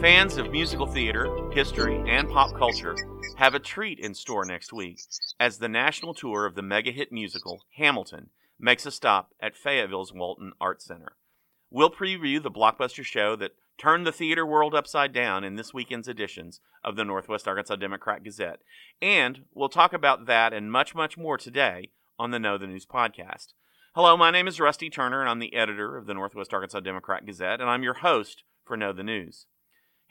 Fans of musical theater, history, and pop culture have a treat in store next week as the national tour of the mega hit musical Hamilton makes a stop at Fayetteville's Walton Arts Center. We'll preview the blockbuster show that turned the theater world upside down in this weekend's editions of the Northwest Arkansas Democrat Gazette. And we'll talk about that and much, much more today on the Know the News podcast. Hello, my name is Rusty Turner, and I'm the editor of the Northwest Arkansas Democrat Gazette, and I'm your host for Know the News.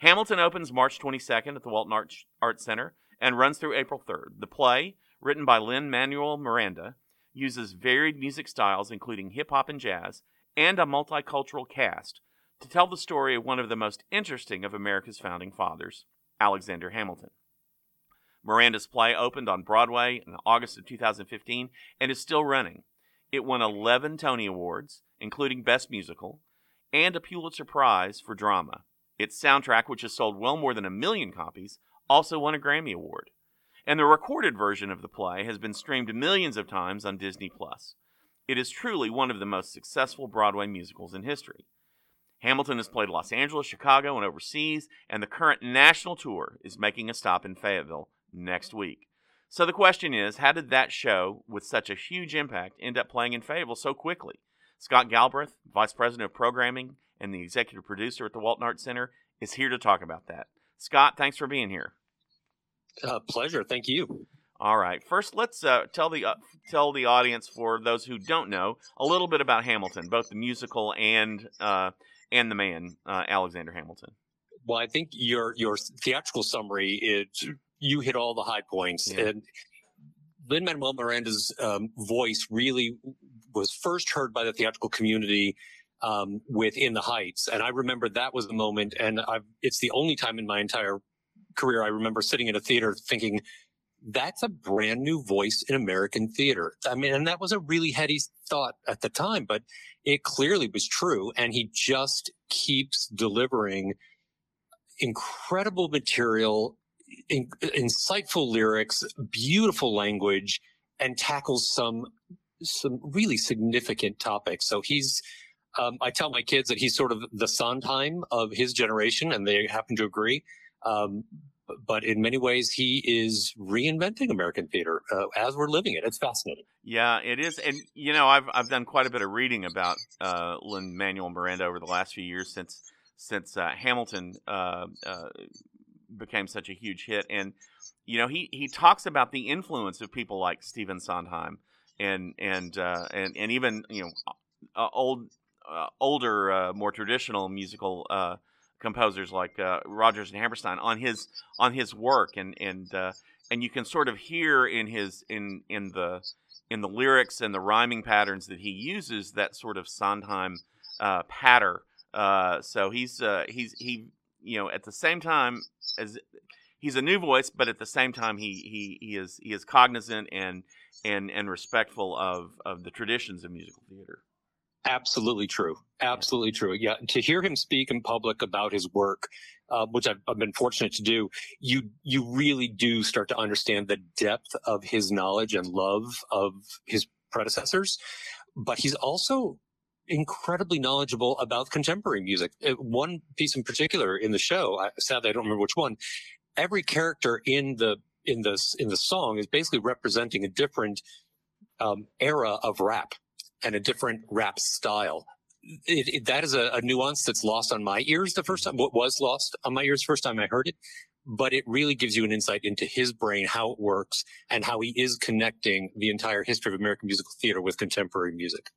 Hamilton opens March 22nd at the Walton Arts, Arts Center and runs through April 3rd. The play, written by Lin Manuel Miranda, uses varied music styles, including hip hop and jazz, and a multicultural cast to tell the story of one of the most interesting of America's founding fathers, Alexander Hamilton. Miranda's play opened on Broadway in August of 2015 and is still running. It won 11 Tony Awards, including Best Musical, and a Pulitzer Prize for Drama. Its soundtrack, which has sold well more than a million copies, also won a Grammy Award. And the recorded version of the play has been streamed millions of times on Disney Plus. It is truly one of the most successful Broadway musicals in history. Hamilton has played Los Angeles, Chicago, and overseas, and the current national tour is making a stop in Fayetteville next week. So the question is, how did that show with such a huge impact end up playing in Fayetteville so quickly? Scott Galbraith, Vice President of Programming and the executive producer at the Walton Arts Center, is here to talk about that. Scott, thanks for being here. Uh, pleasure. Thank you. All right. First, let's uh, tell the uh, tell the audience, for those who don't know, a little bit about Hamilton, both the musical and uh, and the man, uh, Alexander Hamilton. Well, I think your your theatrical summary is you hit all the high points, Yeah. and Lin Manuel Miranda's um, voice really was first heard by the theatrical community um, with In the Heights, and I remember that was the moment, and I've, it's the only time in my entire career I remember sitting in a theater thinking. That's a brand new voice in American theater. I mean, and that was a really heady thought at the time, but it clearly was true. And he just keeps delivering incredible material, in, insightful lyrics, beautiful language, and tackles some some really significant topics. So he's um, I tell my kids that he's sort of the Sondheim of his generation, and they happen to agree. Um, but in many ways, he is reinventing American theater uh, as we're living it. It's fascinating. Yeah, it is, and you know, I've I've done quite a bit of reading about uh, Lin Manuel Miranda over the last few years since since uh, Hamilton uh, uh, became such a huge hit, and you know, he he talks about the influence of people like Stephen Sondheim and and uh, and and even you know uh, old uh, older uh, more traditional musical uh, composers like uh, Rodgers and Hammerstein on his on his work and and and you can sort of hear in his in in the in the lyrics and the rhyming patterns that he uses that sort of Sondheim patter. So he's he's he you know at the same time as he's a new voice, but at the same time he he, he is he is cognizant and and and respectful of of the traditions of musical theater. Absolutely true. Absolutely true. Yeah. To hear him speak in public about his work, uh, which I've, I've been fortunate to do, you, you really do start to understand the depth of his knowledge and love of his predecessors. But he's also incredibly knowledgeable about contemporary music. Uh, One piece in particular in the show, I, sadly, I don't remember which one. Every character in the, in this in the song is basically representing a different, um, era of rap and a different rap style. It, it, that is a, a nuance that's lost on my ears the first time, what was lost on my ears the first time I heard it. But it really gives you an insight into his brain, how it works, and how he is connecting the entire history of American musical theater with contemporary music.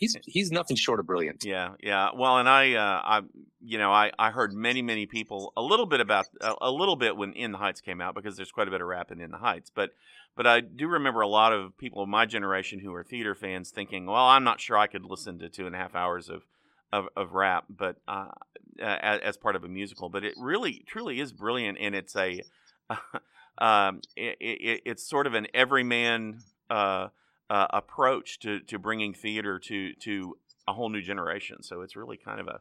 He's he's nothing short of brilliant. Yeah, yeah. Well, and I, uh, I, you know, I, I heard many, many people a little bit about a, a little bit when In the Heights came out because there's quite a bit of rap in In the Heights, but but I do remember a lot of people of my generation who are theater fans thinking, well, I'm not sure I could listen to two and a half hours of of, of rap, but uh, as, as part of a musical. But it really, truly is brilliant, and it's a, um, it, it, it's sort of an everyman. Uh, uh, approach to, to bringing theater to to a whole new generation. So it's really kind of a,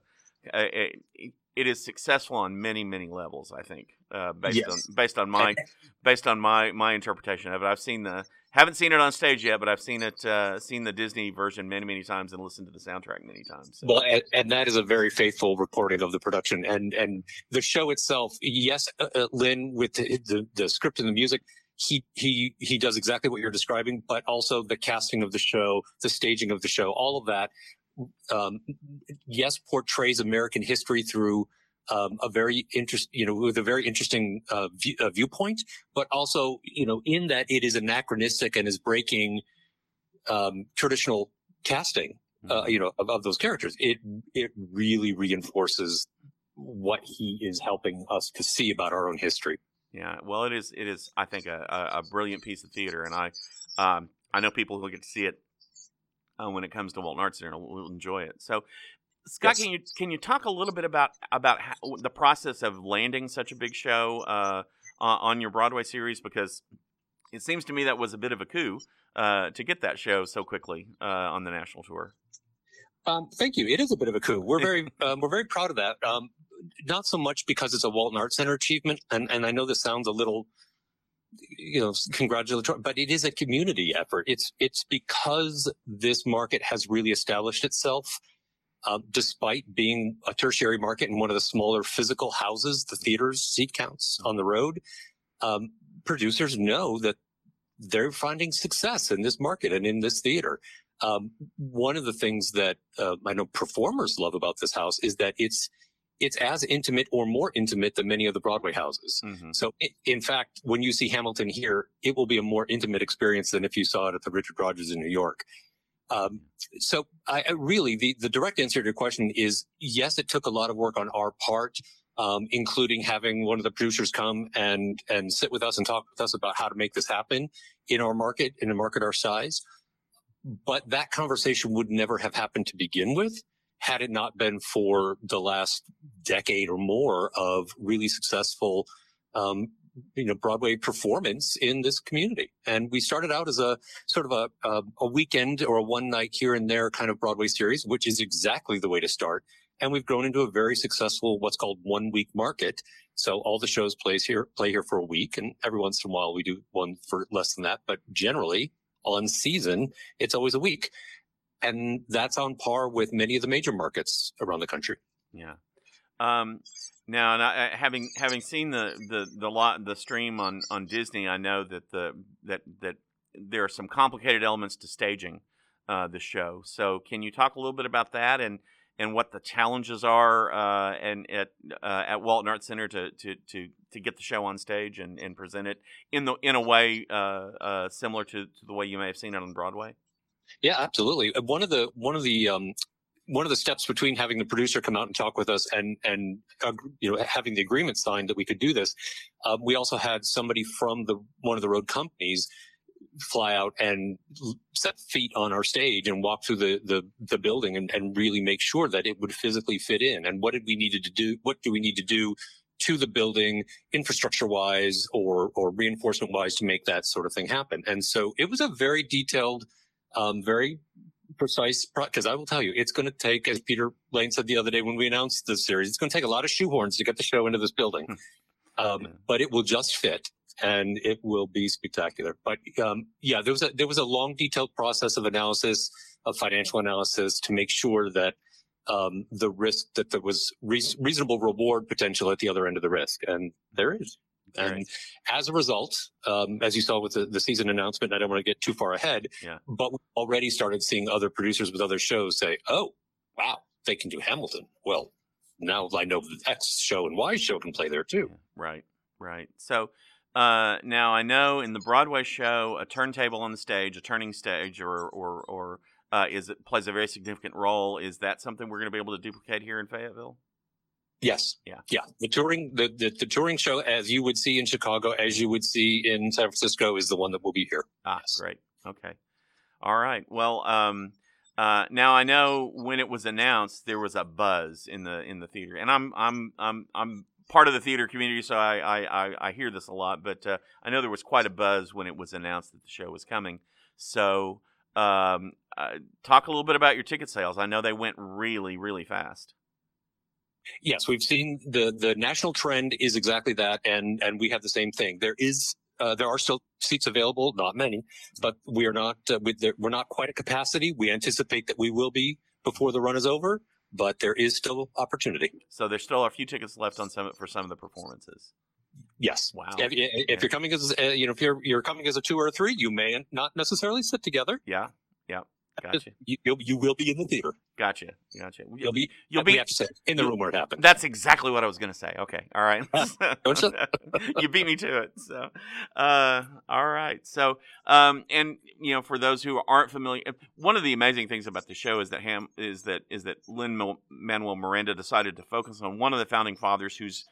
a, a it is successful on many many levels. I think uh, based Yes. on based on my based on my my interpretation of it. I've seen the Haven't seen it on stage yet, but I've seen it, uh, seen the Disney version many, many times, and listened to the soundtrack many times. So. Well, and, and, that is a very faithful reporting of the production, and and the show itself. Yes, uh, uh, Lin with the, the, the script and the music, he he he does exactly what you're describing, but also the casting of the show, the staging of the show, all of that. Um, yes, portrays American history through um, a very interest, you know, with a very interesting uh, view, uh, viewpoint, but also, you know, in that it is anachronistic and is breaking um, traditional casting, uh, mm-hmm. you know, of, of, those characters. It it really reinforces what he is helping us to see about our own history. Yeah, well, it is. It is. I think a, a, a brilliant piece of theater, and I, um, I know people who get to see it uh, when it comes to Walton Arts Center will enjoy it. So, Scott, yes. can you can you talk a little bit about about how, the process of landing such a big show uh, on your Broadway series? Because it seems to me that was a bit of a coup uh, to get that show so quickly uh, on the national tour. Um, thank you. It is a bit of a coup. We're very um, we're very proud of that. Um, not so much because it's a Walton Arts Center achievement, and and I know this sounds a little you know congratulatory but it is a community effort it's it's because this market has really established itself uh, despite being a tertiary market and one of the smaller physical houses, the theaters, seat counts on the road, um, producers know that they're finding success in this market and in this theater. Um, one of the things that uh, I know performers love about this house is that it's it's as intimate or more intimate than many of the Broadway houses. Mm-hmm. So, it, in fact, when you see Hamilton here, it will be a more intimate experience than if you saw it at the Richard Rodgers in New York. Um, so I, I really, the, the direct answer to your question is yes, it took a lot of work on our part. Um, including having one of the producers come and and sit with us and talk with us about how to make this happen in our market, in a market our size. But that conversation would never have happened to begin with had it not been for the last decade or more of really successful um, you know Broadway performance in this community. And we started out as a sort of a, a, a weekend or a one night here and there kind of Broadway series, which is exactly the way to start. And we've grown into a very successful what's called one week market. So all the shows plays here play here for a week, and every once in a while we do one for less than that. But generally, on season, it's always a week, and that's on par with many of the major markets around the country. Yeah. Um, now, and I, having having seen the the the lot the stream on on Disney, I know that the that that there are some complicated elements to staging uh, the show. So, can you talk a little bit about that and and what the challenges are uh, and at uh, at Walton Arts Center to, to to to get the show on stage and, and present it in the in a way uh, uh, similar to, to the way you may have seen it on Broadway? Yeah, absolutely. Uh, one of the one of the um, one of the steps between having the producer come out and talk with us and and uh, you know having the agreement signed that we could do this, uh, we also had somebody from the one of the road companies fly out and set feet on our stage and walk through the the, the building and, and really make sure that it would physically fit in. And what did we needed to do? What do we need to do to the building infrastructure wise or or reinforcement wise to make that sort of thing happen? And so it was a very detailed, um, very precise because I will tell you, it's going to take, as Peter Lane said the other day when we announced the series, it's going to take a lot of shoehorns to get the show into this building, hmm. um, but it will just fit and it will be spectacular. But um, yeah, there was a there was a long, detailed process of analysis, of financial analysis, to make sure that um, the risk that there was re- reasonable reward potential at the other end of the risk, and there is. And right. as a result, um, as you saw with the, the, season announcement, I don't want to get too far ahead, yeah. but we already started seeing other producers with other shows say, oh, wow, they can do Hamilton. Well, now I know the X show and Y show can play there too. Right, right. So uh, now I know in the Broadway show, a turntable on the stage, a turning stage, or or or uh, is it plays a very significant role. Is that something we're going to be able to duplicate here in Fayetteville? Yes. Yeah. Yeah. The touring, the, the, the, touring show, as you would see in Chicago, as you would see in San Francisco, is the one that will be here. Ah, yes. great. Okay. All right. Well, um, uh, now I know when it was announced, there was a buzz in the in the theater, and I'm I'm I'm I'm part of the theater community, so I I, I hear this a lot. But uh, I know there was quite a buzz when it was announced that the show was coming. So, um, uh, talk a little bit about your ticket sales. I know they went really really fast. Yes, we've seen the the national trend is exactly that, and and we have the same thing. There is uh, there are still seats available, not many, but we are not uh, with the, we're not quite at capacity. We anticipate that we will be before the run is over, but there is still opportunity. So there's still a few tickets left on some for some of the performances. Yes. Wow. If, if you're coming as uh, you know if you're you're coming as a two or a three, you may not necessarily sit together. Yeah. Yeah. Gotcha. You, you'll, you will be in the theater. Gotcha. Gotcha. You'll be. You'll be. say in the room where it happened. That's exactly what I was going to say. Okay. All right. Don't you- you beat me to it. So, uh, all right. So, um, and you know, for those who aren't familiar, one of the amazing things about the show is that Ham is that is that Lin Manuel Miranda decided to focus on one of the founding fathers who's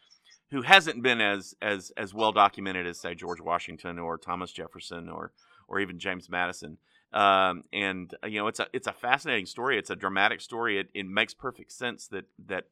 who hasn't been as as as well documented as say George Washington or Thomas Jefferson or or even James Madison. Um, and uh, you know, it's a it's a fascinating story. It's a dramatic story. It, it makes perfect sense that that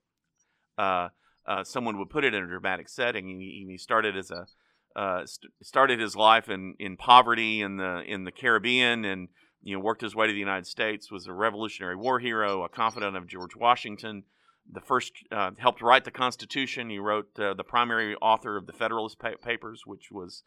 uh, uh, someone would put it in a dramatic setting. He, he started as a uh, st- started his life in, in poverty in the in the Caribbean, and you know worked his way to the United States. Was a Revolutionary War hero, a confidant of George Washington. The first uh, helped write the Constitution. He wrote uh, the primary author of the Federalist pa- Papers, which was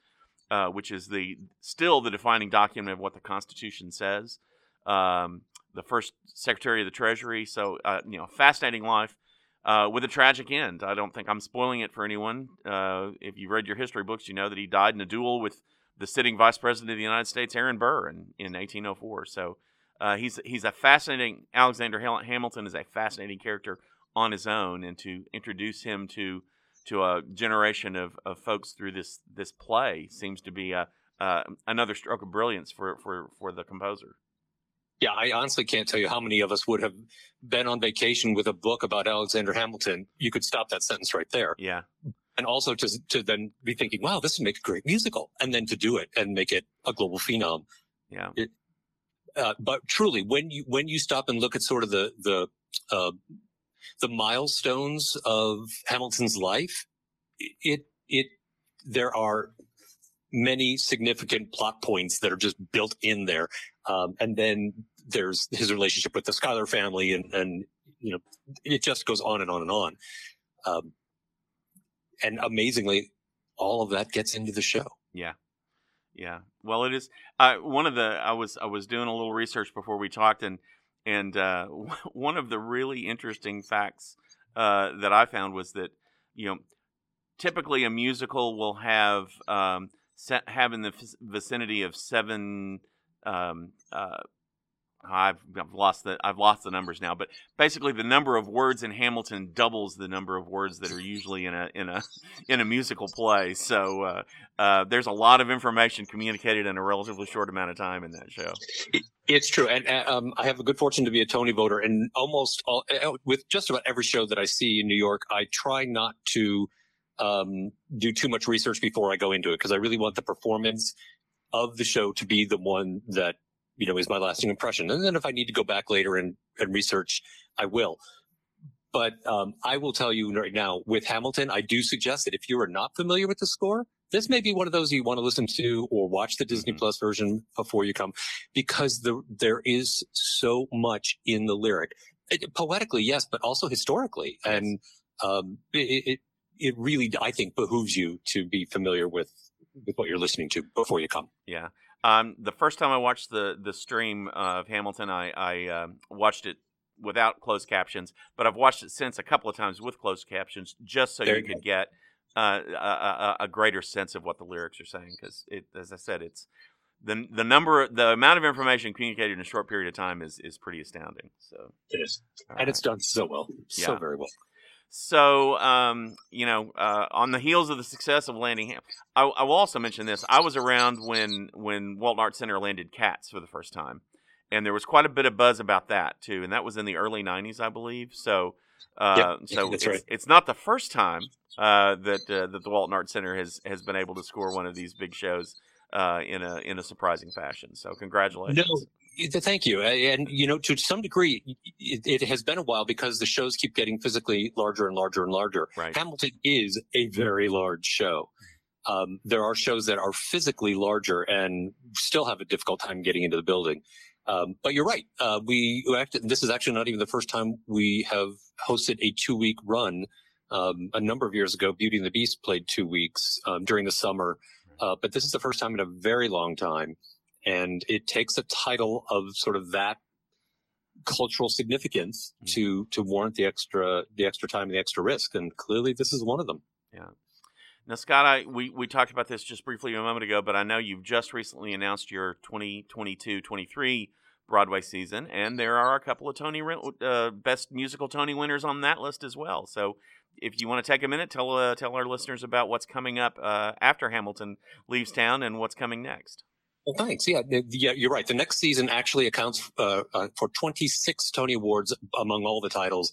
uh, which is the still the defining document of what the Constitution says. Um, the first Secretary of the Treasury. So uh, you know, fascinating life uh, with a tragic end. I don't think I'm spoiling it for anyone. Uh, if you read your history books, you know that he died in a duel with the sitting Vice President of the United States, Aaron Burr, in, in 1804. So uh, he's he's a fascinating. Alexander Hamilton is a fascinating character on his own, and to introduce him to to a generation of, of folks through this this play seems to be a uh, another stroke of brilliance for, for, for the composer. Yeah, I honestly can't tell you how many of us would have been on vacation with a book about Alexander Hamilton. You could stop that sentence right there. Yeah, And also to, to then be thinking, wow, this would make a great musical. And then to do it and make it a global phenom. yeah, Uh, but truly, when you, when you stop and look at sort of the, the, uh, the milestones of Hamilton's life, it, it, there are many significant plot points that are just built in there. Um, and then there's his relationship with the Schuyler family and, and, you know, it just goes on and on and on. Um, and amazingly, all of that gets into the show. yeah, yeah. Well, it is. Uh, one of the I was I was doing a little research before we talked, and and uh, one of the really interesting facts uh, that I found was that you know typically a musical will have um, have in the vic- vicinity of seven. Um, uh, I've, I've lost the I've lost the numbers now, but basically the number of words in Hamilton doubles the number of words that are usually in a in a in a musical play. So uh, uh, there's a lot of information communicated in a relatively short amount of time in that show. It's true, and um, I have the good fortune to be a Tony voter, and almost all, uh, with just about every show that I see in New York, I try not to um, do too much research before I go into it because I really want the performance of the show to be the one that you know is my lasting impression. And then if I need to go back later and, and research, I will. But um, I will tell you right now, with Hamilton, I do suggest that if you are not familiar with the score, this may be one of those you want to listen to or watch the Disney Mhm. Plus version before you come, because the, there is so much in the lyric, It- poetically, yes, but also historically, Yes. and um, it, it it really, I think, behooves you to be familiar with with what you're listening to before you come. Yeah. Um, the first time I watched the the stream of Hamilton, I, I um watched it without closed captions, but I've watched it since a couple of times with closed captions, just so There you you could get uh, a, a, greater sense of what the lyrics are saying. Because it, as I said, it's the the number, the amount of information communicated in a short period of time is is pretty astounding. So, It is, all and it's done so well, so Yeah. very well. So, um, you know, uh, on the heels of the success of landing, him, I, I will also mention this. I was around when when Walton Arts Center landed Cats for the first time, and there was quite a bit of buzz about that too. And that was in the early '90s, I believe. So, uh, Yep, so it's, right. it's not the first time uh, that uh, that the Walton Arts Center has has been able to score one of these big shows uh, in a in a surprising fashion. So, congratulations. No, thank you. And, you know, to some degree, it, it has been a while because the shows keep getting physically larger and larger and larger. Right. Hamilton is a very large show. Um, there are shows that are physically larger and still have a difficult time getting into the building. Um, but you're right. Uh, we we act- this is actually not even the first time we have hosted a two week run. Um, a number of years ago, Beauty and the Beast played two weeks um, during the summer, uh, but this is the first time in a very long time, and it takes a title of sort of that cultural significance mm-hmm. to to warrant the extra the extra time and the extra risk, and clearly this is one of them. Yeah. Now, Scott, I, we, we talked about this just briefly a moment ago, but I know you've just recently announced your 2022 23 Broadway season, and there are a couple of Tony uh, best musical Tony winners on that list as well. So, if you want to take a minute, tell uh, tell our listeners about what's coming up uh, after Hamilton leaves town and what's coming next. Well, thanks. Yeah, yeah, you're right. The next season actually accounts uh, uh, for 26 Tony Awards among all the titles.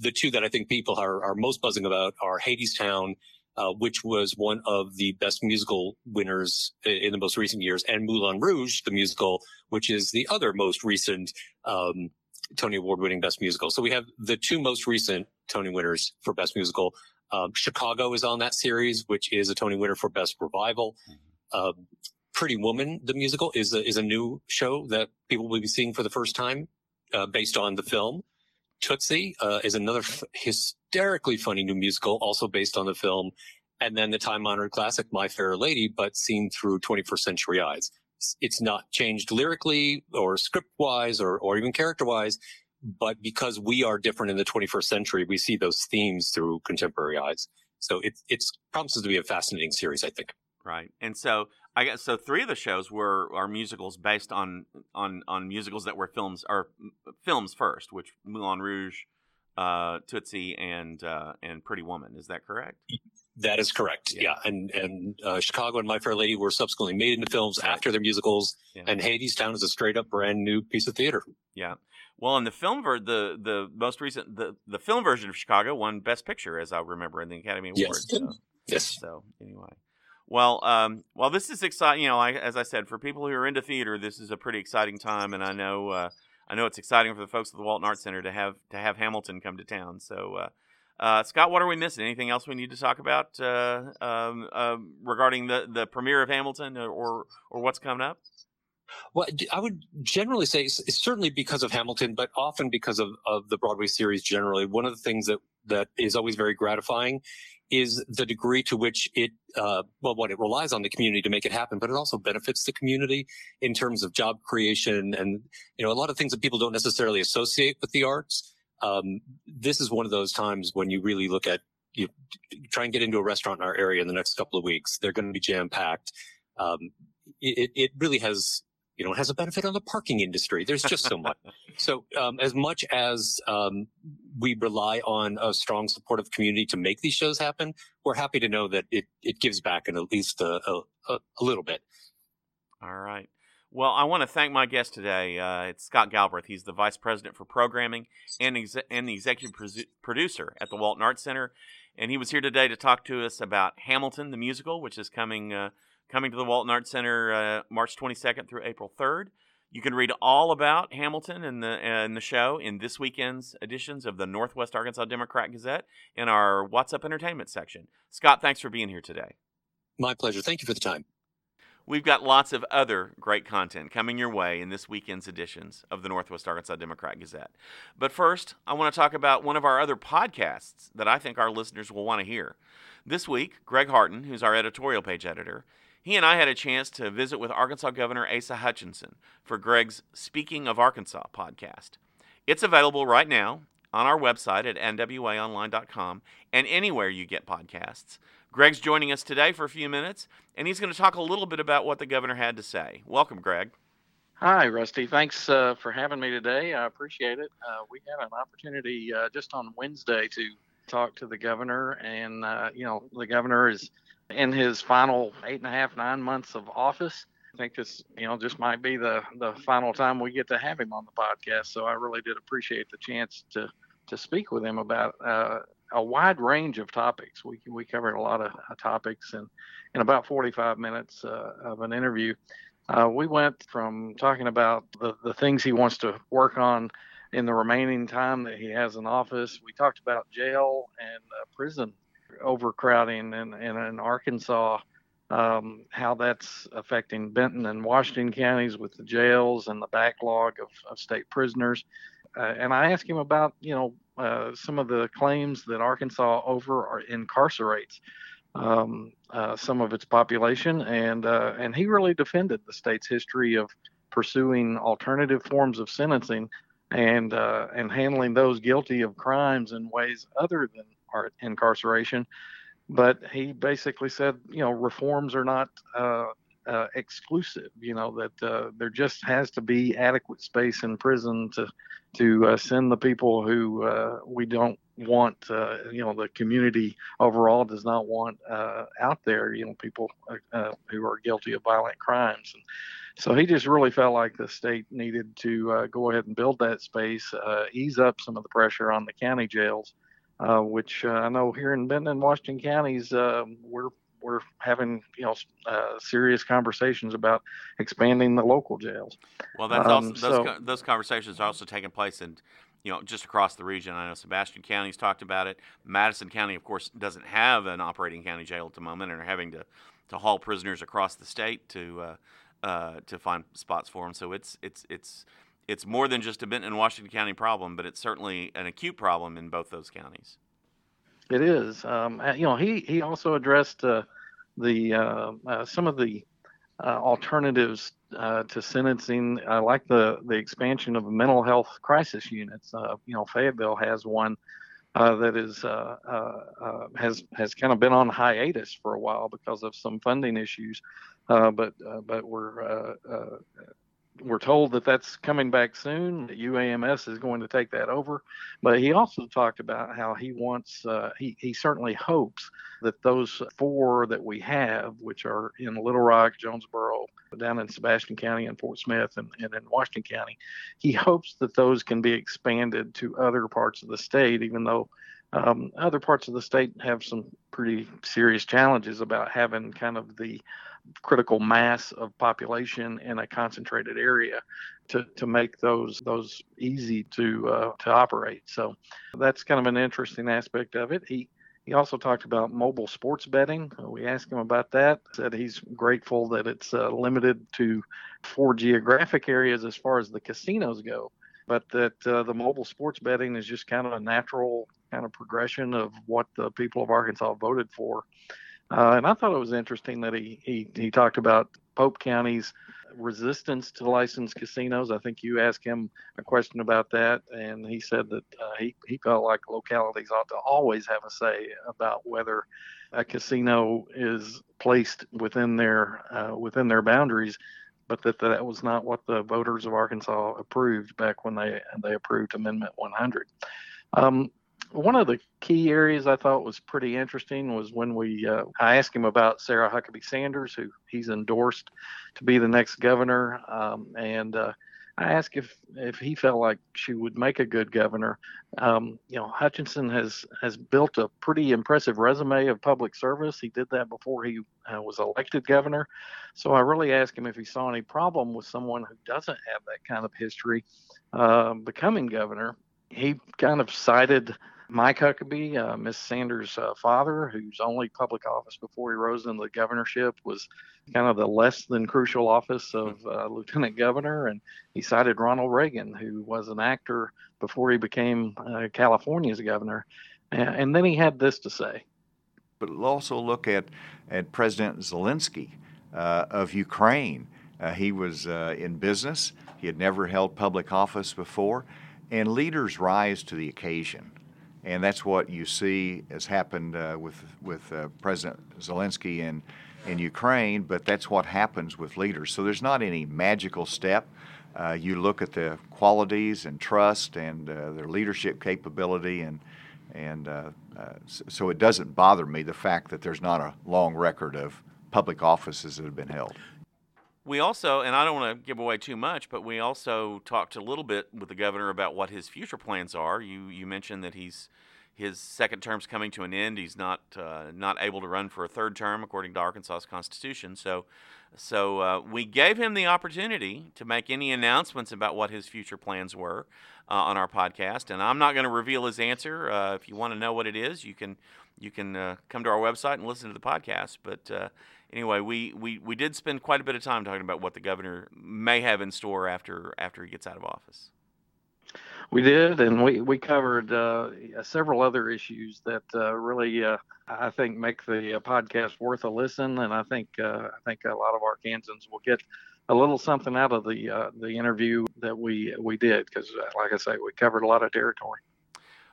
The two that I think people are, are most buzzing about are Hadestown uh, which was one of the best musical winners in the most recent years, and Moulin Rouge, the musical, which is the other most recent um, Tony Award winning best musical. So we have the two most recent Tony winners for best musical. Um, Chicago is on that series, which is a Tony winner for best revival. Uh, Pretty Woman, the musical, is a, is a new show that people will be seeing for the first time, uh, based on the film. Tootsie uh, is another f- hysterically funny new musical, also based on the film. And then the time honored classic, My Fair Lady, but seen through 21st century eyes. It's not changed lyrically or script wise or, or even character wise, but because we are different in the 21st century, we see those themes through contemporary eyes. So it it's promises to be a fascinating series, I think. Right. And so I guess so. Three of the shows were are musicals based on on on musicals that were films or films first, which Moulin Rouge, uh, Tootsie, and uh, and Pretty Woman. Is that correct? That is correct. Yeah, yeah. and and uh, Chicago and My Fair Lady were subsequently made into films right. after their musicals, yeah. and Hadestown is a straight up brand new piece of theater. Yeah. Well, in the film ver- the the most recent the the film version of Chicago won Best Picture, as I remember, in the Academy Awards. Yes. So, yes. So anyway. Well, um, well, this is exciting. You know, I, as I said, for people who are into theater, this is a pretty exciting time, and I know, uh, I know it's exciting for the folks at the Walton Arts Center to have to have Hamilton come to town. So, uh, uh, Scott, what are we missing? Anything else we need to talk about uh, um, um, regarding the the premiere of Hamilton, or or what's coming up? Well, I would generally say certainly because of Hamilton, but often because of, of the Broadway series generally. One of the things that, that is always very gratifying is the degree to which it, uh, well, what it relies on the community to make it happen, but it also benefits the community in terms of job creation and, you know, a lot of things that people don't necessarily associate with the arts. Um, this is one of those times when you really look at, you try and get into a restaurant in our area in the next couple of weeks. They're going to be jam packed. Um, it, it really has you know, it has a benefit on the parking industry. There's just so much. so, um, as much as um, we rely on a strong supportive community to make these shows happen, we're happy to know that it, it gives back in at least a, a, a little bit. All right. Well, I want to thank my guest today. Uh, it's Scott Galbraith. He's the Vice President for Programming and, exe- and the Executive Producer at the Walton Arts Center. And he was here today to talk to us about Hamilton, the musical, which is coming uh, coming to the Walton Arts Center uh, March 22nd through April 3rd. You can read all about Hamilton and the and the show in this weekend's editions of the Northwest Arkansas Democrat Gazette in our What's Up Entertainment section. Scott, thanks for being here today. My pleasure. Thank you for the time. We've got lots of other great content coming your way in this weekend's editions of the Northwest Arkansas Democrat Gazette. But first, I want to talk about one of our other podcasts that I think our listeners will want to hear. This week, Greg Harton, who's our editorial page editor, he and I had a chance to visit with Arkansas Governor Asa Hutchinson for Greg's Speaking of Arkansas podcast. It's available right now on our website at nwaonline.com and anywhere you get podcasts. Greg's joining us today for a few minutes, and he's going to talk a little bit about what the governor had to say. Welcome, Greg. Hi, Rusty. Thanks uh, for having me today. I appreciate it. Uh, we had an opportunity uh, just on Wednesday to talk to the governor, and uh, you know, the governor is in his final eight and a half, nine months of office. I think this, you know, just might be the the final time we get to have him on the podcast. So I really did appreciate the chance to to speak with him about uh, a wide range of topics. We we covered a lot of uh, topics in in about 45 minutes uh, of an interview. Uh, we went from talking about the, the things he wants to work on in the remaining time that he has in office. We talked about jail and uh, prison overcrowding in, in, in Arkansas, um, how that's affecting Benton and Washington counties with the jails and the backlog of, of state prisoners. Uh, and I asked him about, you know, uh, some of the claims that Arkansas over incarcerates um, uh, some of its population, and uh, and he really defended the state's history of pursuing alternative forms of sentencing and uh, and handling those guilty of crimes in ways other than incarceration. But he basically said, you know, reforms are not uh, uh, exclusive. You know that uh, there just has to be adequate space in prison to to uh, send the people who uh, we don't want. Uh, you know, the community overall does not want uh, out there. You know, people who are guilty of violent crimes. And so he just really felt like the state needed to go ahead and build that space, ease up some of the pressure on the county jails. which I know here in Benton and Washington counties, we're we're having you know uh, serious conversations about expanding the local jails. Well, that's um, also those, so, those conversations are also taking place in you know just across the region. I know Sebastian County's talked about it. Madison County, of course, doesn't have an operating county jail at the moment, and are having to to haul prisoners across the state to uh, uh, to find spots for them. So it's it's it's it's more than just a Benton and Washington County problem, but it's certainly an acute problem in both those counties. It is. Um, you know, he he also addressed uh, the uh, uh, some of the uh, alternatives uh, to sentencing. I like the the expansion of mental health crisis units. Uh, you know, Fayetteville has one that is has has kind of been on hiatus for a while because of some funding issues, but but we're we're told that that's coming back soon. That UAMS is going to take that over. But he also talked about how he wants, uh, he, he certainly hopes that those four that we have, which are in Little Rock, Jonesboro, down in Sebastian County and Fort Smith and, and in Washington County, he hopes that those can be expanded to other parts of the state, even though um, other parts of the state have some pretty serious challenges about having kind of the critical mass of population in a concentrated area to, to make those those easy to uh, to operate. So that's kind of an interesting aspect of it. He he also talked about mobile sports betting. We asked him about that. Said he's grateful that it's uh, limited to four geographic areas as far as the casinos go, but that uh, the mobile sports betting is just kind of a natural kind of progression of what the people of Arkansas voted for. Uh, and I thought it was interesting that he, he, he talked about Pope County's resistance to licensed casinos. I think you asked him a question about that, and he said that uh, he, he felt like localities ought to always have a say about whether a casino is placed within their uh, within their boundaries, but that that was not what the voters of Arkansas approved back when they they approved Amendment 100. Um, one of the key areas I thought was pretty interesting was when we uh, I asked him about Sarah Huckabee Sanders, who he's endorsed to be the next governor, um, and uh, I asked if if he felt like she would make a good governor. Um, you know, Hutchinson has has built a pretty impressive resume of public service. He did that before he uh, was elected governor, so I really asked him if he saw any problem with someone who doesn't have that kind of history uh, becoming governor. He kind of cited Mike Huckabee, uh, Miss Sanders' uh, father, whose only public office before he rose into the governorship was kind of the less than crucial office of uh, lieutenant governor. And he cited Ronald Reagan, who was an actor before he became uh, California's governor. And, and, then he had this to say. But also look at, at President Zelensky uh, of Ukraine. Uh, he was in business, he had never held public office before, and leaders rise to the occasion and that's what you see has happened uh, with with uh, President Zelensky in in Ukraine. But that's what happens with leaders. So there's not any magical step. Uh, you look at the qualities and trust and uh, their leadership capability, and and uh, uh, so it doesn't bother me the fact that there's not a long record of public offices that have been held. We also, and I don't want to give away too much, but we also talked a little bit with the governor about what his future plans are. You you mentioned that he's his second term's coming to an end. He's not uh, not able to run for a third term according to Arkansas's constitution. So so uh, we gave him the opportunity to make any announcements about what his future plans were uh, on our podcast, and I'm not going to reveal his answer. Uh, if you want to know what it is, you can you can uh, come to our website and listen to the podcast. But uh, anyway, we, we, we did spend quite a bit of time talking about what the governor may have in store after after he gets out of office. We did, and we we covered uh, several other issues that uh, really uh, I think make the uh, podcast worth a listen, and I think uh, I think a lot of Arkansans will get a little something out of the uh, the interview that we we did because, like I say, we covered a lot of territory.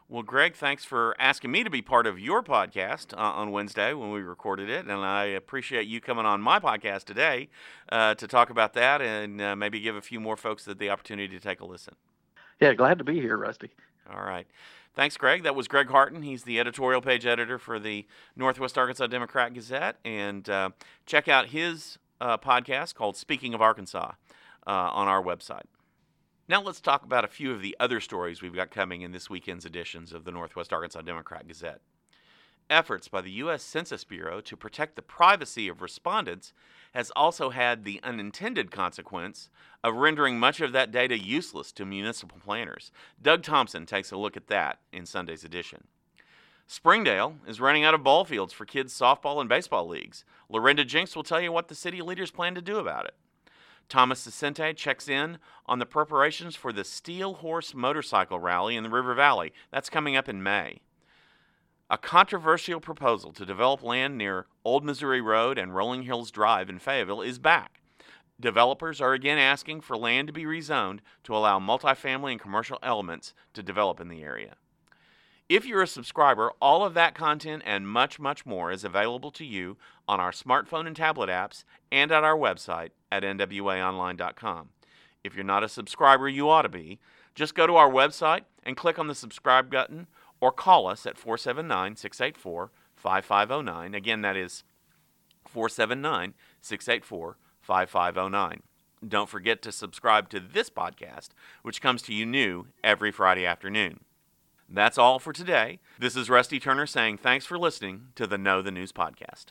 Well, Greg, thanks for asking me to be part of your podcast uh, on Wednesday when we recorded it. And I appreciate you coming on my podcast today uh, to talk about that and uh, maybe give a few more folks the opportunity to take a listen. Yeah, glad to be here, Rusty. All right. Thanks, Greg. That was Greg Harton. He's the editorial page editor for the Northwest Arkansas Democrat Gazette. And uh, check out his uh, podcast called Speaking of Arkansas uh, on our website. Now let's talk about a few of the other stories we've got coming in this weekend's editions of the Northwest Arkansas Democrat Gazette. Efforts by the U.S. Census Bureau to protect the privacy of respondents has also had the unintended consequence of rendering much of that data useless to municipal planners. Doug Thompson takes a look at that in Sunday's edition. Springdale is running out of ball fields for kids' softball and baseball leagues. Laurinda Joenks will tell you what the city leaders plan to do about it. Thomas Saccente checks in on the preparations for the Steel Horse Motorcycle Rally in the River Valley. That's coming up in May. A controversial proposal to develop land near Old Missouri Road and Rolling Hills Drive in Fayetteville is back. Developers are again asking for land to be rezoned to allow multifamily and commercial elements to develop in the area. If you're a subscriber, all of that content and much, much more is available to you on our smartphone and tablet apps and at our website at nwaonline.com. If you're not a subscriber, you ought to be. Just go to our website and click on the subscribe button or call us at 479 684 5509. Again, that is 479 684 5509. Don't forget to subscribe to this podcast, which comes to you new every Friday afternoon. That's all for today. This is Rusty Turner saying thanks for listening to the Know the News podcast.